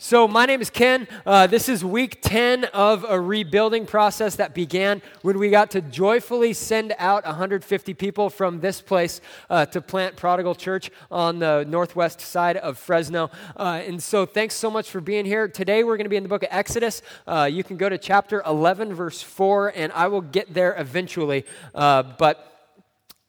So, my name is Ken. Uh, this is week 10 of a rebuilding process that began when we got to joyfully send out 150 people from this place uh, to plant Prodigal Church on the northwest side of Fresno. Uh, and so, thanks so much for being here. Today, we're going to be in the book of Exodus. Uh, you can go to chapter 11, verse 4, and I will get there eventually. Uh, but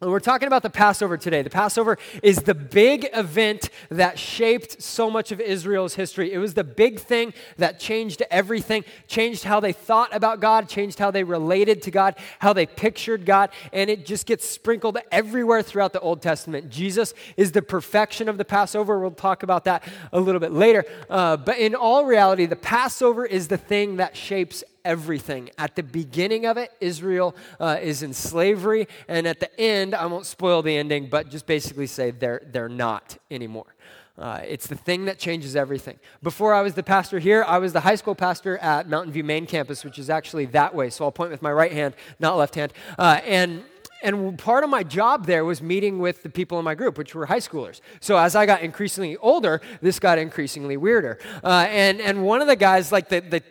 we're talking about the Passover today. The Passover is the big event that shaped so much of Israel's history. It was the big thing that changed everything, changed how they thought about God, changed how they related to God, how they pictured God, and it just gets sprinkled everywhere throughout the Old Testament. Jesus is the perfection of the Passover. We'll talk about that a little bit later. Uh, but in all reality, the Passover is the thing that shapes everything. At the beginning of it, Israel uh, is in slavery, and at the end, I won't spoil the ending, but just basically say they're, they're not anymore. Uh, it's the thing that changes everything. Before I was the pastor here, I was the high school pastor at Mountain View Main Campus, which is actually that way. So I'll point with my right hand, not left hand. Uh, and and part of my job there was meeting with the people in my group, which were high schoolers. So as I got increasingly older, this got increasingly weirder. Uh, and, and one of the guys, like the, the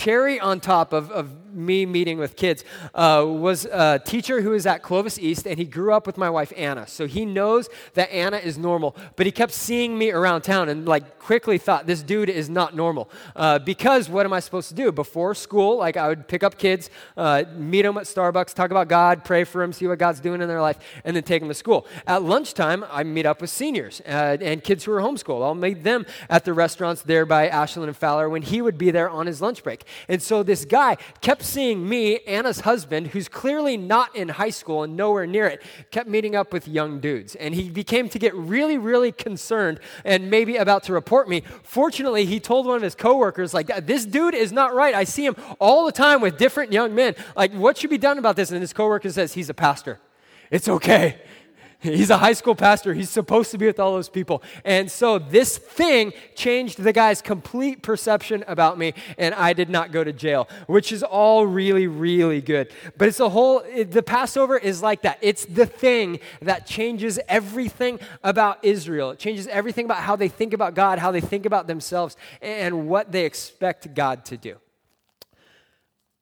cherry on top of, of me meeting with kids uh, was a teacher who was at Clovis East, and he grew up with my wife Anna. So he knows that Anna is normal, but he kept seeing me around town and like quickly thought this dude is not normal. Uh, because what am I supposed to do before school? Like I would pick up kids, uh, meet them at Starbucks, talk about God, pray for them, see what God's doing in their life, and then take them to school. At lunchtime, I meet up with seniors uh, and kids who are homeschooled. I'll meet them at the restaurants there by Ashland and Fowler when he would be there on his lunch break. And so this guy kept kept seeing me, Anna's husband, who's clearly not in high school and nowhere near it, kept meeting up with young dudes. And he became to get really, really concerned and maybe about to report me. Fortunately, he told one of his coworkers, like, this dude is not right. I see him all the time with different young men. Like, what should be done about this? And his coworker says, he's a pastor. It's okay. He's a high school pastor. He's supposed to be with all those people. And so this thing changed the guy's complete perception about me, and I did not go to jail, which is all really, really good. But it's a whole, it, the Passover is like that. It's the thing that changes everything about Israel. It changes everything about how they think about God, how they think about themselves, and what they expect God to do.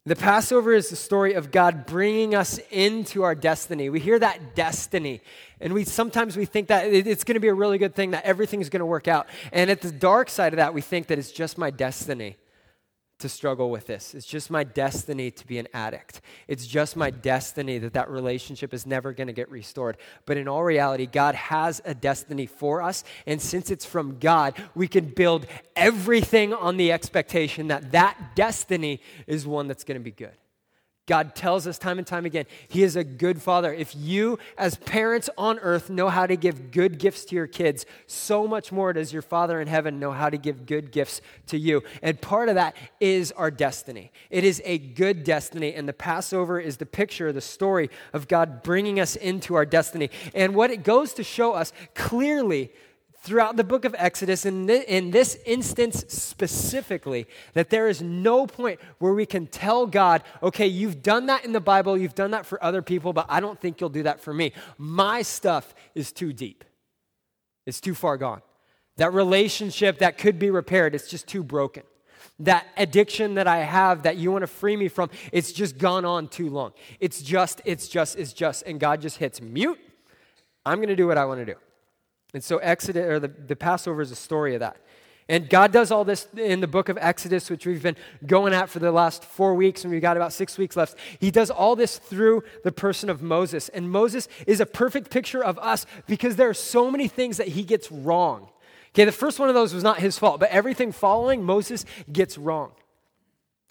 The Passover is the story of God bringing us into our destiny. We hear that destiny, and we sometimes we think that it's going to be a really good thing, that everything's going to work out. And at the dark side of that, we think that it's just my destiny to struggle with this. It's just my destiny to be an addict. It's just my destiny that that relationship is never going to get restored. But in all reality, God has a destiny for us. And since it's from God, we can build everything on the expectation that that destiny is one that's going to be good. God tells us time and time again, He is a good father. If you, as parents on earth, know how to give good gifts to your kids, so much more does your Father in heaven know how to give good gifts to you. And part of that is our destiny. It is a good destiny, and the Passover is the picture, the story of God bringing us into our destiny. And what it goes to show us clearly throughout the book of Exodus, th- in this instance specifically, that there is no point where we can tell God, okay, you've done that in the Bible, you've done that for other people, but I don't think you'll do that for me. My stuff is too deep, it's too far gone. That relationship that could be repaired, it's just too broken. That addiction that I have that you want to free me from, it's just gone on too long. It's just, it's just, it's just. And God just hits mute. I'm going to do what I want to do. And so Exodus or the, the Passover is a story of that. And God does all this in the book of Exodus, which we've been going at for the last four weeks, and we've got about six weeks left. He does all this through the person of Moses. And Moses is a perfect picture of us because there are so many things that he gets wrong. Okay, the first one of those was not his fault, but everything following Moses gets wrong.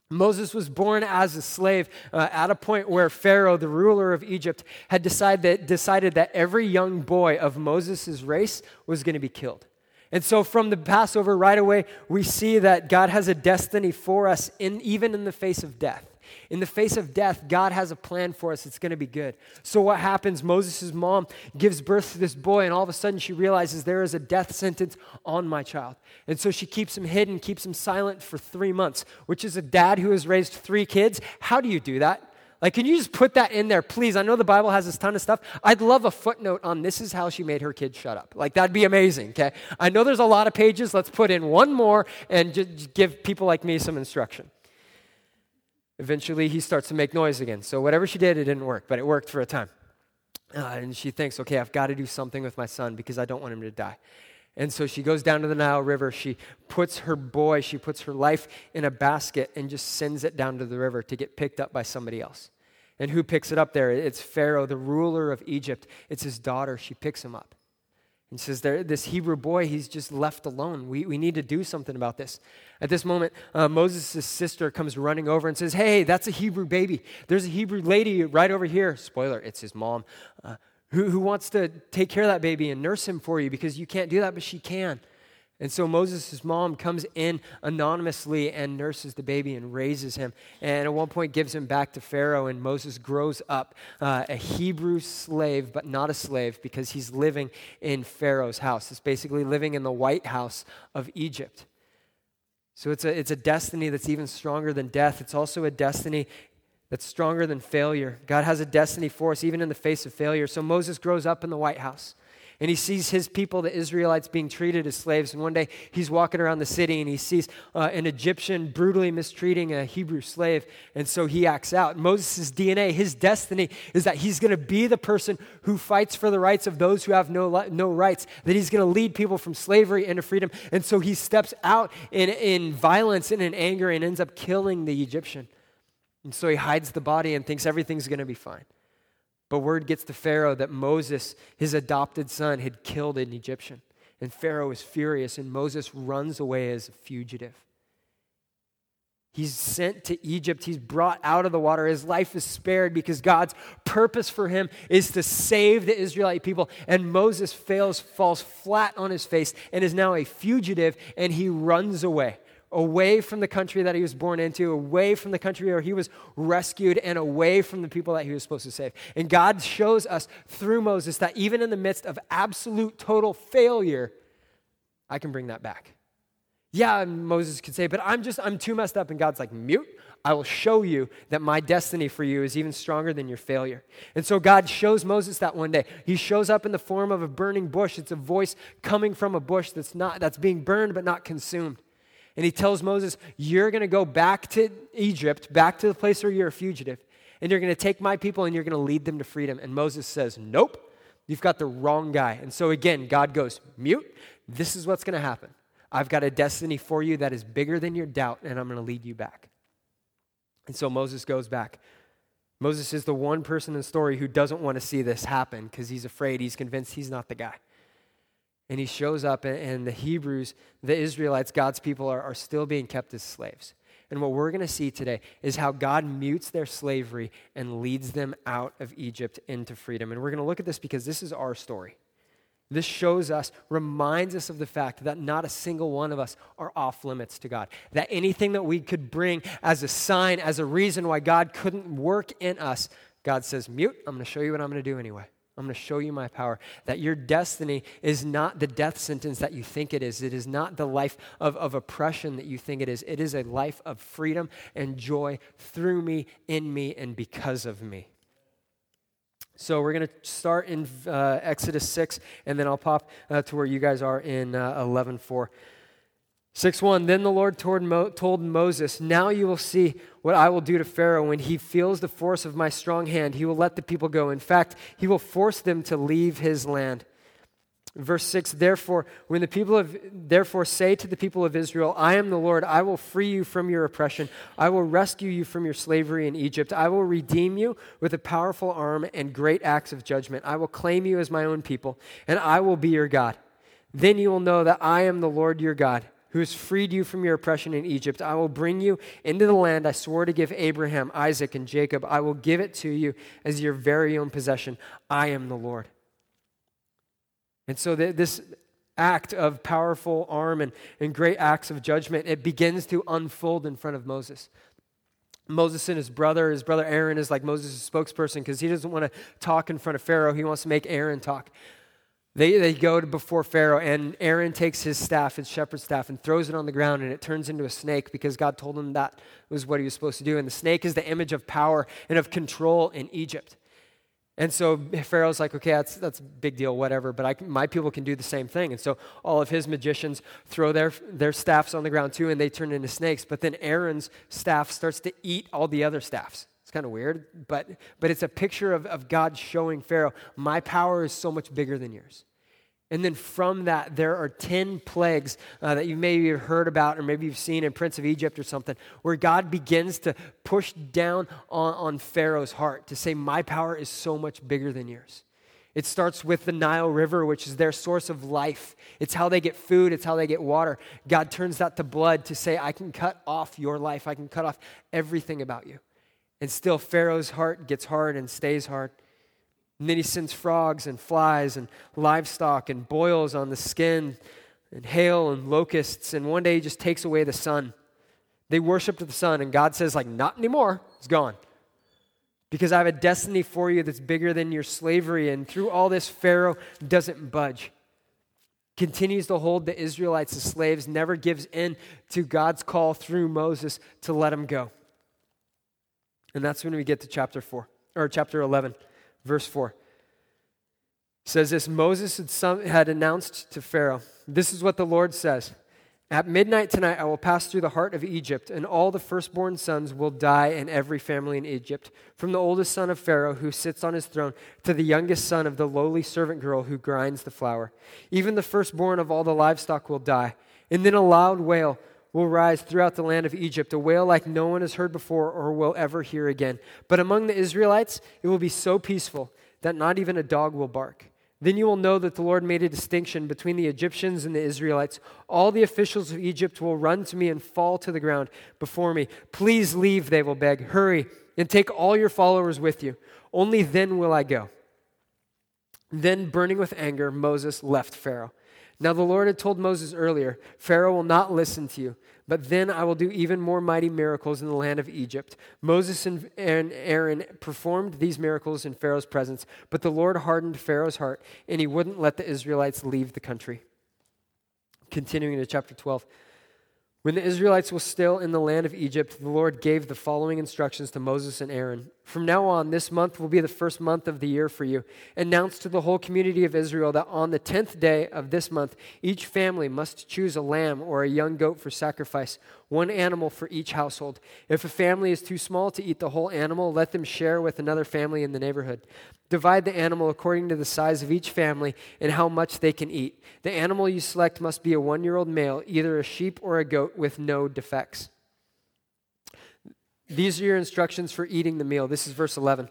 Moses was born as a slave uh, at a point where Pharaoh, the ruler of Egypt, had decide that, decided that every young boy of Moses' race was going to be killed. And so, from the Passover right away, we see that God has a destiny for us, in, even in the face of death. In the face of death, God has a plan for us. It's going to be good. So, what happens? Moses' mom gives birth to this boy, and all of a sudden she realizes there is a death sentence on my child. And so she keeps him hidden, keeps him silent for three months, which is a dad who has raised three kids. How do you do that? Like, can you just put that in there, please? I know the Bible has this ton of stuff. I'd love a footnote on this is how she made her kids shut up. Like, that'd be amazing, okay? I know there's a lot of pages. Let's put in one more and just give people like me some instruction. Eventually, he starts to make noise again. So, whatever she did, it didn't work, but it worked for a time. Uh, and she thinks, okay, I've got to do something with my son because I don't want him to die. And so she goes down to the Nile River. She puts her boy, she puts her life in a basket and just sends it down to the river to get picked up by somebody else. And who picks it up there? It's Pharaoh, the ruler of Egypt. It's his daughter. She picks him up and says, there, This Hebrew boy, he's just left alone. We, we need to do something about this. At this moment, uh, Moses' sister comes running over and says, Hey, that's a Hebrew baby. There's a Hebrew lady right over here. Spoiler, it's his mom. Uh, who, who wants to take care of that baby and nurse him for you because you can't do that, but she can. And so Moses' mom comes in anonymously and nurses the baby and raises him. And at one point gives him back to Pharaoh. And Moses grows up uh, a Hebrew slave, but not a slave because he's living in Pharaoh's house. It's basically living in the White House of Egypt. So it's a, it's a destiny that's even stronger than death. It's also a destiny that's stronger than failure. God has a destiny for us, even in the face of failure. So Moses grows up in the White House. And he sees his people, the Israelites, being treated as slaves. And one day he's walking around the city and he sees uh, an Egyptian brutally mistreating a Hebrew slave. And so he acts out. Moses' DNA, his destiny, is that he's going to be the person who fights for the rights of those who have no, no rights, that he's going to lead people from slavery into freedom. And so he steps out in, in violence and in anger and ends up killing the Egyptian. And so he hides the body and thinks everything's going to be fine. But word gets to Pharaoh that Moses, his adopted son, had killed an Egyptian. And Pharaoh is furious, and Moses runs away as a fugitive. He's sent to Egypt. He's brought out of the water. His life is spared because God's purpose for him is to save the Israelite people. And Moses fails, falls flat on his face, and is now a fugitive, and he runs away away from the country that he was born into, away from the country where he was rescued, and away from the people that he was supposed to save. And God shows us through Moses that even in the midst of absolute total failure, I can bring that back. Yeah, Moses could say, but I'm just, I'm too messed up. And God's like, mute. I will show you that my destiny for you is even stronger than your failure. And so God shows Moses that one day. He shows up in the form of a burning bush. It's a voice coming from a bush that's not that's being burned but not consumed. And he tells Moses, You're going to go back to Egypt, back to the place where you're a fugitive, and you're going to take my people and you're going to lead them to freedom. And Moses says, Nope, you've got the wrong guy. And so again, God goes, Mute, this is what's going to happen. I've got a destiny for you that is bigger than your doubt, and I'm going to lead you back. And so Moses goes back. Moses is the one person in the story who doesn't want to see this happen because he's afraid, he's convinced he's not the guy. And he shows up, and the Hebrews, the Israelites, God's people, are, are still being kept as slaves. And what we're going to see today is how God mutes their slavery and leads them out of Egypt into freedom. And we're going to look at this because this is our story. This shows us, reminds us of the fact that not a single one of us are off limits to God. That anything that we could bring as a sign, as a reason why God couldn't work in us, God says, mute, I'm going to show you what I'm going to do anyway. I'm going to show you my power. That your destiny is not the death sentence that you think it is. It is not the life of, of oppression that you think it is. It is a life of freedom and joy through me, in me, and because of me. So we're going to start in uh, Exodus 6, and then I'll pop uh, to where you guys are in uh, 11 4. 6 1 Then the Lord told, Mo- told Moses, Now you will see what I will do to Pharaoh. When he feels the force of my strong hand, he will let the people go. In fact, he will force them to leave his land. Verse 6 Therefore, when the people of therefore say to the people of Israel, I am the Lord, I will free you from your oppression. I will rescue you from your slavery in Egypt. I will redeem you with a powerful arm and great acts of judgment. I will claim you as my own people, and I will be your God. Then you will know that I am the Lord your God who has freed you from your oppression in Egypt. I will bring you into the land I swore to give Abraham, Isaac, and Jacob. I will give it to you as your very own possession. I am the Lord. And so this act of powerful arm and, and great acts of judgment, it begins to unfold in front of Moses. Moses and his brother, his brother Aaron is like Moses' spokesperson because he doesn't want to talk in front of Pharaoh. He wants to make Aaron talk. They, they go to before Pharaoh, and Aaron takes his staff, his shepherd's staff, and throws it on the ground, and it turns into a snake because God told him that was what he was supposed to do. And the snake is the image of power and of control in Egypt. And so Pharaoh's like, okay, that's, that's a big deal, whatever, but I, my people can do the same thing. And so all of his magicians throw their, their staffs on the ground too, and they turn into snakes. But then Aaron's staff starts to eat all the other staffs. It's kind of weird, but, but it's a picture of, of God showing Pharaoh, my power is so much bigger than yours. And then from that, there are 10 plagues uh, that you maybe have heard about, or maybe you've seen in Prince of Egypt or something, where God begins to push down on, on Pharaoh's heart to say, My power is so much bigger than yours. It starts with the Nile River, which is their source of life. It's how they get food, it's how they get water. God turns that to blood to say, I can cut off your life, I can cut off everything about you. And still, Pharaoh's heart gets hard and stays hard. And then he sends frogs and flies and livestock and boils on the skin and hail and locusts. And one day he just takes away the sun. They worship the sun, and God says, like, not anymore. It's gone. Because I have a destiny for you that's bigger than your slavery. And through all this, Pharaoh doesn't budge. Continues to hold the Israelites as slaves, never gives in to God's call through Moses to let them go. And that's when we get to chapter 4, or chapter 11. Verse 4 says this Moses had, some, had announced to Pharaoh, This is what the Lord says. At midnight tonight, I will pass through the heart of Egypt, and all the firstborn sons will die in every family in Egypt, from the oldest son of Pharaoh who sits on his throne to the youngest son of the lowly servant girl who grinds the flour. Even the firstborn of all the livestock will die. And then a loud wail will rise throughout the land of Egypt, a wail like no one has heard before or will ever hear again. But among the Israelites, it will be so peaceful that not even a dog will bark. Then you will know that the Lord made a distinction between the Egyptians and the Israelites. All the officials of Egypt will run to me and fall to the ground before me. Please leave, they will beg. Hurry and take all your followers with you. Only then will I go. Then, burning with anger, Moses left Pharaoh. Now, the Lord had told Moses earlier Pharaoh will not listen to you, but then I will do even more mighty miracles in the land of Egypt. Moses and Aaron performed these miracles in Pharaoh's presence, but the Lord hardened Pharaoh's heart, and he wouldn't let the Israelites leave the country. Continuing to chapter 12. When the Israelites were still in the land of Egypt, the Lord gave the following instructions to Moses and Aaron. From now on, this month will be the first month of the year for you. Announce to the whole community of Israel that on the tenth day of this month, each family must choose a lamb or a young goat for sacrifice, one animal for each household. If a family is too small to eat the whole animal, let them share with another family in the neighborhood. Divide the animal according to the size of each family and how much they can eat. The animal you select must be a one year old male, either a sheep or a goat with no defects. These are your instructions for eating the meal. This is verse 11.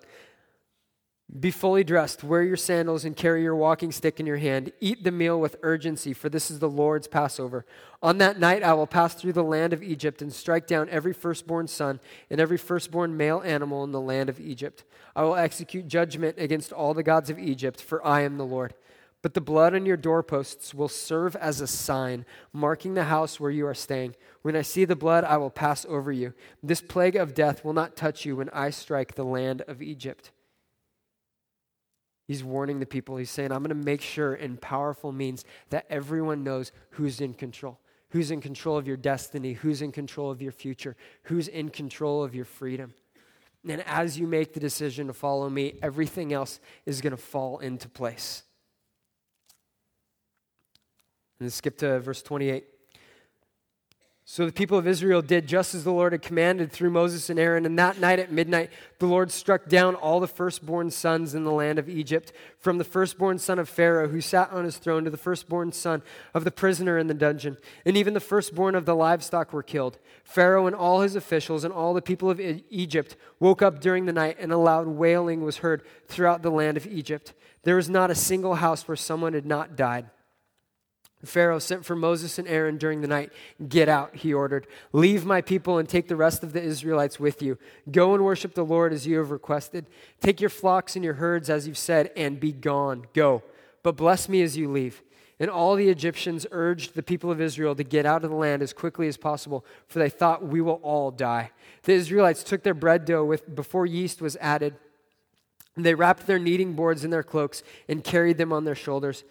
Be fully dressed, wear your sandals, and carry your walking stick in your hand. Eat the meal with urgency, for this is the Lord's Passover. On that night I will pass through the land of Egypt and strike down every firstborn son and every firstborn male animal in the land of Egypt. I will execute judgment against all the gods of Egypt, for I am the Lord. But the blood on your doorposts will serve as a sign, marking the house where you are staying. When I see the blood, I will pass over you. This plague of death will not touch you when I strike the land of Egypt. He's warning the people. He's saying, I'm going to make sure in powerful means that everyone knows who's in control. Who's in control of your destiny? Who's in control of your future? Who's in control of your freedom? And as you make the decision to follow me, everything else is going to fall into place. And skip to verse 28. So the people of Israel did just as the Lord had commanded through Moses and Aaron. And that night at midnight, the Lord struck down all the firstborn sons in the land of Egypt, from the firstborn son of Pharaoh who sat on his throne to the firstborn son of the prisoner in the dungeon. And even the firstborn of the livestock were killed. Pharaoh and all his officials and all the people of Egypt woke up during the night, and a loud wailing was heard throughout the land of Egypt. There was not a single house where someone had not died. Pharaoh sent for Moses and Aaron during the night. Get out, he ordered. Leave my people and take the rest of the Israelites with you. Go and worship the Lord as you have requested. Take your flocks and your herds as you've said, and be gone. Go. But bless me as you leave. And all the Egyptians urged the people of Israel to get out of the land as quickly as possible, for they thought we will all die. The Israelites took their bread dough with, before yeast was added. They wrapped their kneading boards in their cloaks and carried them on their shoulders.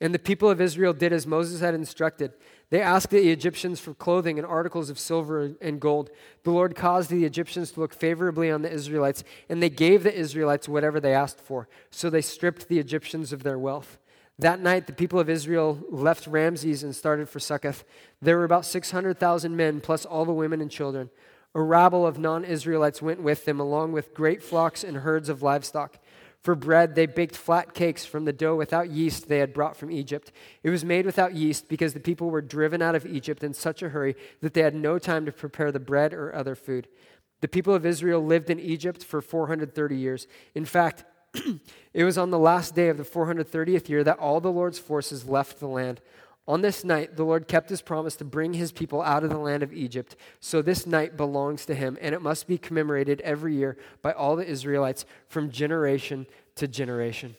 And the people of Israel did as Moses had instructed. They asked the Egyptians for clothing and articles of silver and gold. The Lord caused the Egyptians to look favorably on the Israelites, and they gave the Israelites whatever they asked for. So they stripped the Egyptians of their wealth. That night, the people of Israel left Ramses and started for Succoth. There were about 600,000 men, plus all the women and children. A rabble of non Israelites went with them, along with great flocks and herds of livestock. For bread, they baked flat cakes from the dough without yeast they had brought from Egypt. It was made without yeast because the people were driven out of Egypt in such a hurry that they had no time to prepare the bread or other food. The people of Israel lived in Egypt for 430 years. In fact, it was on the last day of the 430th year that all the Lord's forces left the land. On this night, the Lord kept his promise to bring his people out of the land of Egypt. So this night belongs to him, and it must be commemorated every year by all the Israelites from generation to generation.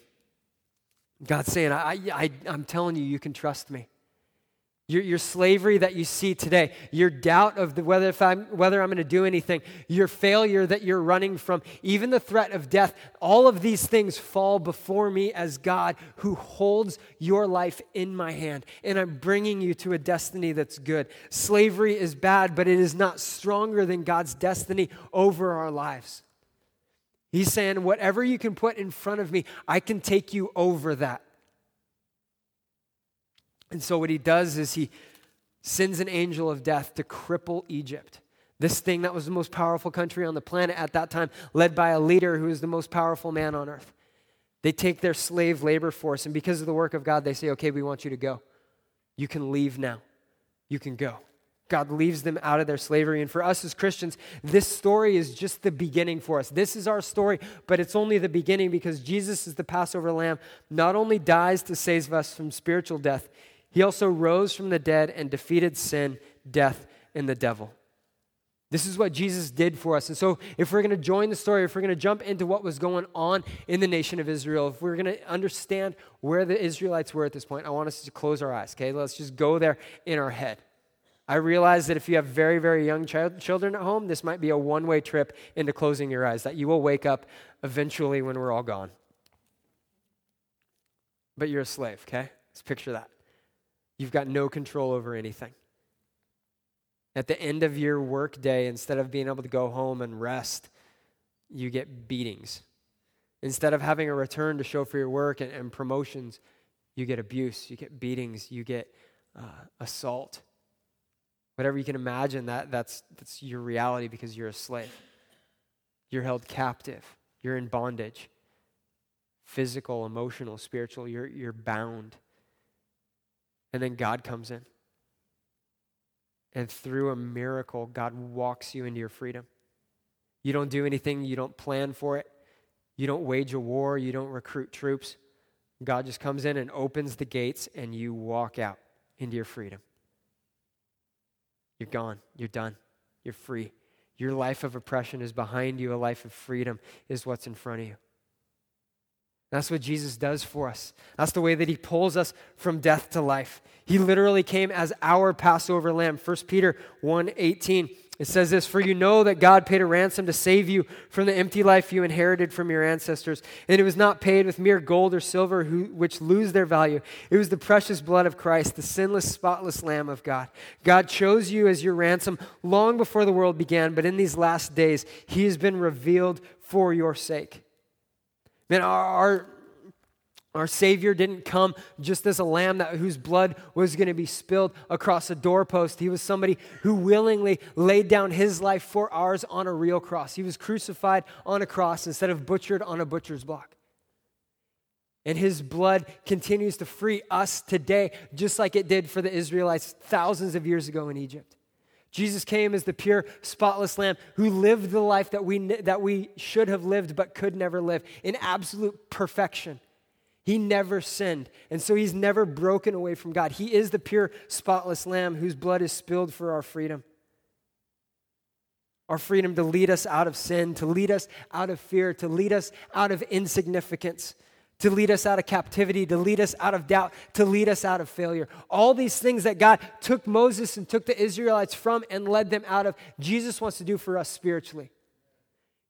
God's saying, I, I, I'm telling you, you can trust me. Your, your slavery that you see today, your doubt of the, whether, if I'm, whether I'm going to do anything, your failure that you're running from, even the threat of death, all of these things fall before me as God who holds your life in my hand. And I'm bringing you to a destiny that's good. Slavery is bad, but it is not stronger than God's destiny over our lives. He's saying, whatever you can put in front of me, I can take you over that. And so, what he does is he sends an angel of death to cripple Egypt. This thing that was the most powerful country on the planet at that time, led by a leader who is the most powerful man on earth. They take their slave labor force, and because of the work of God, they say, okay, we want you to go. You can leave now. You can go. God leaves them out of their slavery. And for us as Christians, this story is just the beginning for us. This is our story, but it's only the beginning because Jesus is the Passover lamb, not only dies to save us from spiritual death, he also rose from the dead and defeated sin, death, and the devil. This is what Jesus did for us. And so, if we're going to join the story, if we're going to jump into what was going on in the nation of Israel, if we're going to understand where the Israelites were at this point, I want us to close our eyes, okay? Let's just go there in our head. I realize that if you have very, very young child, children at home, this might be a one way trip into closing your eyes, that you will wake up eventually when we're all gone. But you're a slave, okay? Let's picture that. You've got no control over anything. At the end of your workday, instead of being able to go home and rest, you get beatings. Instead of having a return to show for your work and, and promotions, you get abuse, you get beatings, you get uh, assault. Whatever you can imagine, that, that's, that's your reality because you're a slave. You're held captive, you're in bondage physical, emotional, spiritual, you're, you're bound. And then God comes in. And through a miracle, God walks you into your freedom. You don't do anything, you don't plan for it, you don't wage a war, you don't recruit troops. God just comes in and opens the gates, and you walk out into your freedom. You're gone, you're done, you're free. Your life of oppression is behind you, a life of freedom is what's in front of you. That's what Jesus does for us. That's the way that he pulls us from death to life. He literally came as our Passover lamb. 1 Peter 1 18. It says this For you know that God paid a ransom to save you from the empty life you inherited from your ancestors. And it was not paid with mere gold or silver, who, which lose their value. It was the precious blood of Christ, the sinless, spotless Lamb of God. God chose you as your ransom long before the world began, but in these last days, He has been revealed for your sake. Man, our, our, Savior didn't come just as a lamb that, whose blood was going to be spilled across a doorpost. He was somebody who willingly laid down his life for ours on a real cross. He was crucified on a cross instead of butchered on a butcher's block. And his blood continues to free us today, just like it did for the Israelites thousands of years ago in Egypt. Jesus came as the pure, spotless lamb who lived the life that we, that we should have lived but could never live in absolute perfection. He never sinned, and so he's never broken away from God. He is the pure, spotless lamb whose blood is spilled for our freedom. Our freedom to lead us out of sin, to lead us out of fear, to lead us out of insignificance, to lead us out of captivity, to lead us out of doubt, to lead us out of failure. All these things that God took Moses and took the Israelites from and led them out of, Jesus wants to do for us spiritually.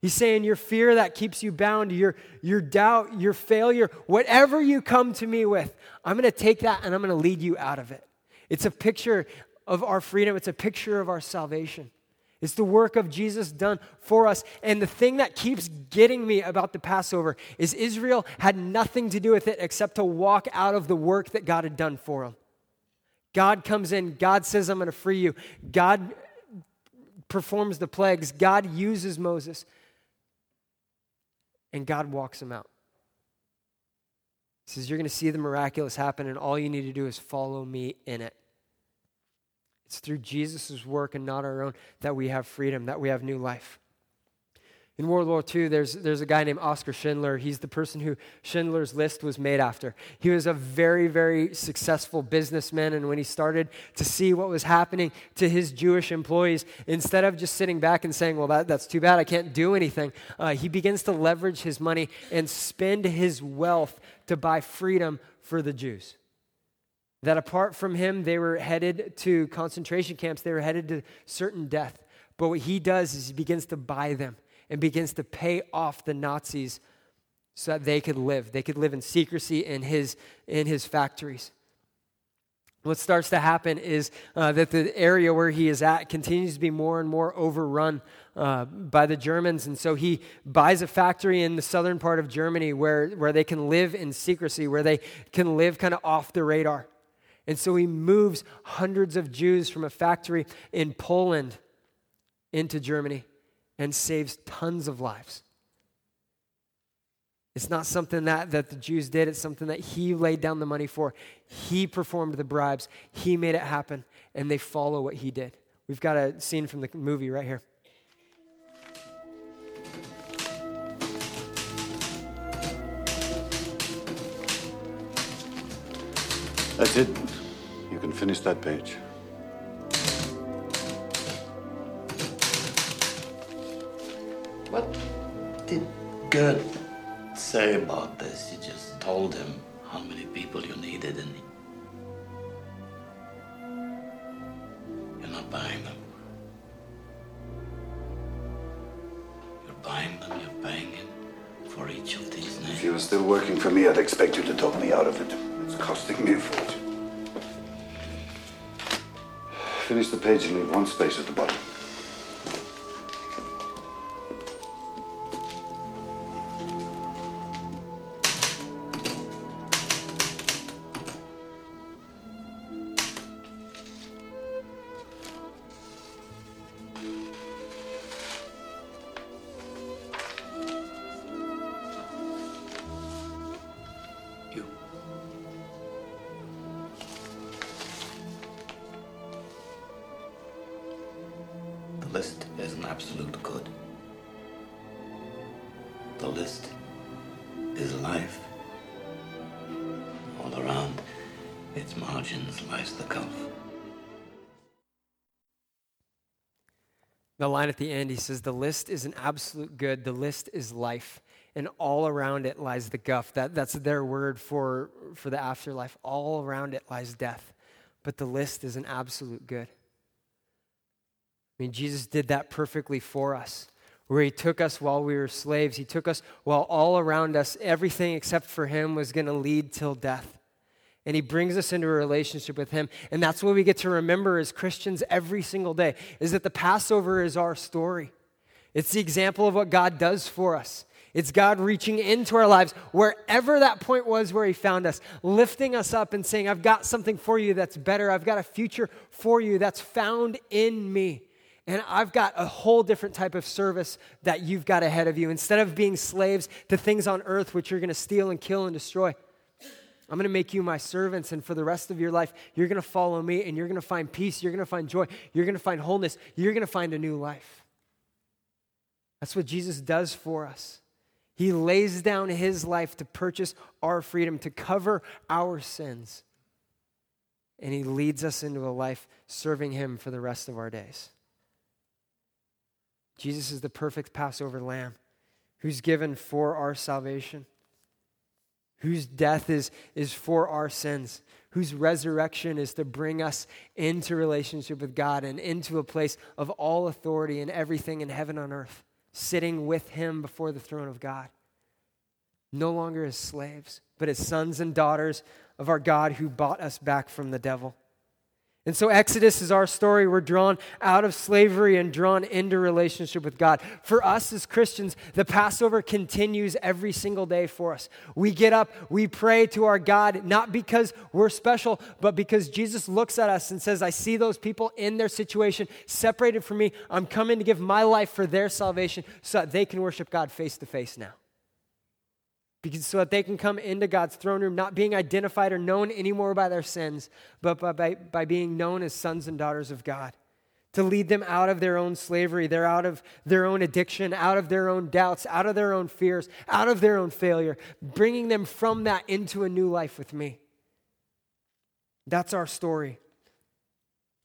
He's saying your fear that keeps you bound, your, your doubt, your failure, whatever you come to me with, I'm going to take that and I'm going to lead you out of it. It's a picture of our freedom, it's a picture of our salvation. It's the work of Jesus done for us. And the thing that keeps getting me about the Passover is Israel had nothing to do with it except to walk out of the work that God had done for them. God comes in, God says, I'm going to free you. God performs the plagues, God uses Moses, and God walks him out. He says, You're going to see the miraculous happen, and all you need to do is follow me in it. It's through Jesus' work and not our own that we have freedom, that we have new life. In World War II, there's, there's a guy named Oscar Schindler. He's the person who Schindler's List was made after. He was a very, very successful businessman, and when he started to see what was happening to his Jewish employees, instead of just sitting back and saying, Well, that, that's too bad, I can't do anything, uh, he begins to leverage his money and spend his wealth to buy freedom for the Jews that apart from him, they were headed to concentration camps, they were headed to certain death. But what he does is he begins to buy them and begins to pay off the Nazis so that they could live. They could live in secrecy in his, in his factories. What starts to happen is uh, that the area where he is at continues to be more and more overrun uh, by the Germans. And so he buys a factory in the southern part of Germany where, where they can live in secrecy, where they can live kind of off the radar. And so he moves hundreds of Jews from a factory in Poland into Germany and saves tons of lives. It's not something that, that the Jews did, it's something that he laid down the money for. He performed the bribes, he made it happen, and they follow what he did. We've got a scene from the movie right here. That's it. You can finish that page. What did Goeth say about this? You just told him how many people you needed and you're not buying them. You're buying them, you're paying him for each of these names. If you were still working for me, I'd expect you to talk me out of it. Costing me a fortune. Finish the page and leave one space at the bottom. Absolute good. The list is life. All around its margins lies the gulf. The line at the end, he says, The list is an absolute good. The list is life. And all around it lies the guff. That, that's their word for, for the afterlife. All around it lies death. But the list is an absolute good. Mean, Jesus did that perfectly for us, where he took us while we were slaves. He took us while all around us, everything except for him was going to lead till death. And he brings us into a relationship with him. And that's what we get to remember as Christians every single day is that the Passover is our story. It's the example of what God does for us. It's God reaching into our lives wherever that point was where He found us, lifting us up and saying, I've got something for you that's better. I've got a future for you that's found in me. And I've got a whole different type of service that you've got ahead of you. Instead of being slaves to things on earth which you're going to steal and kill and destroy, I'm going to make you my servants. And for the rest of your life, you're going to follow me and you're going to find peace. You're going to find joy. You're going to find wholeness. You're going to find a new life. That's what Jesus does for us. He lays down his life to purchase our freedom, to cover our sins. And he leads us into a life serving him for the rest of our days. Jesus is the perfect Passover lamb who's given for our salvation, whose death is, is for our sins, whose resurrection is to bring us into relationship with God and into a place of all authority and everything in heaven and earth. sitting with him before the throne of God. No longer as slaves, but as sons and daughters of our God who bought us back from the devil. And so, Exodus is our story. We're drawn out of slavery and drawn into relationship with God. For us as Christians, the Passover continues every single day for us. We get up, we pray to our God, not because we're special, but because Jesus looks at us and says, I see those people in their situation separated from me. I'm coming to give my life for their salvation so that they can worship God face to face now because, so that they can come into God's throne room, not being identified or known anymore by their sins, but by, by, by being known as sons and daughters of God. To lead them out of their own slavery, they're out of their own addiction, out of their own doubts, out of their own fears, out of their own failure, bringing them from that into a new life with me. That's our story.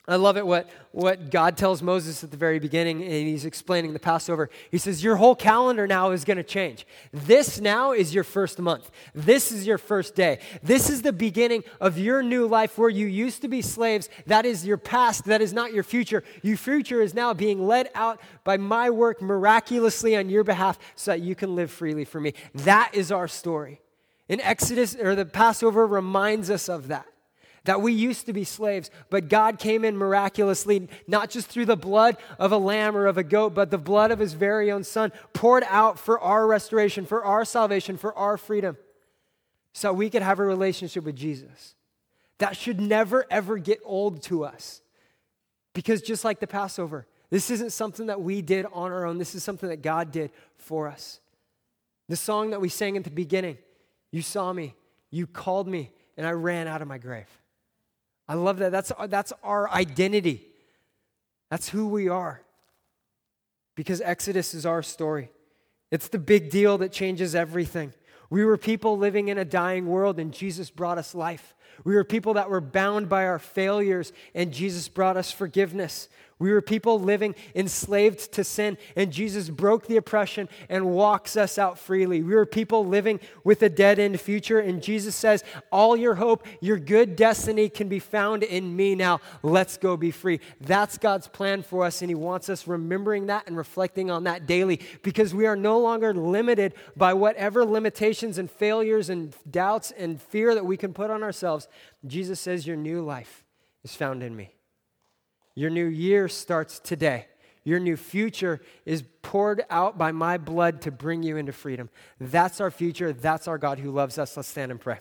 I love it what, what God tells Moses at the very beginning, and he's explaining the Passover. He says, Your whole calendar now is going to change. This now is your first month. This is your first day. This is the beginning of your new life where you used to be slaves. That is your past. That is not your future. Your future is now being led out by my work miraculously on your behalf so that you can live freely for me. That is our story. In Exodus, or the Passover reminds us of that that we used to be slaves, but God came in miraculously, not just through the blood of a lamb or of a goat, but the blood of his very own son poured out for our restoration, for our salvation, for our freedom, so we could have a relationship with Jesus. That should never, ever get old to us. Because just like the Passover, this isn't something that we did on our own, this is something that God did for us. The song that we sang at the beginning, You saw me, you called me, and I ran out of my grave. I love that. That's, that's our identity. That's who we are. Because Exodus is our story. It's the big deal that changes everything. We were people living in a dying world, and Jesus brought us life. We were people that were bound by our failures, and Jesus brought us forgiveness. We were people living enslaved to sin, and Jesus broke the oppression and walks us out freely. We were people living with a dead end future, and Jesus says, All your hope, your good destiny can be found in me now. Let's go be free. That's God's plan for us, and He wants us remembering that and reflecting on that daily because we are no longer limited by whatever limitations and failures and doubts and fear that we can put on ourselves. Jesus says, Your new life is found in me. Your new year starts today. Your new future is poured out by my blood to bring you into freedom. That's our future. That's our God who loves us. Let's stand and pray.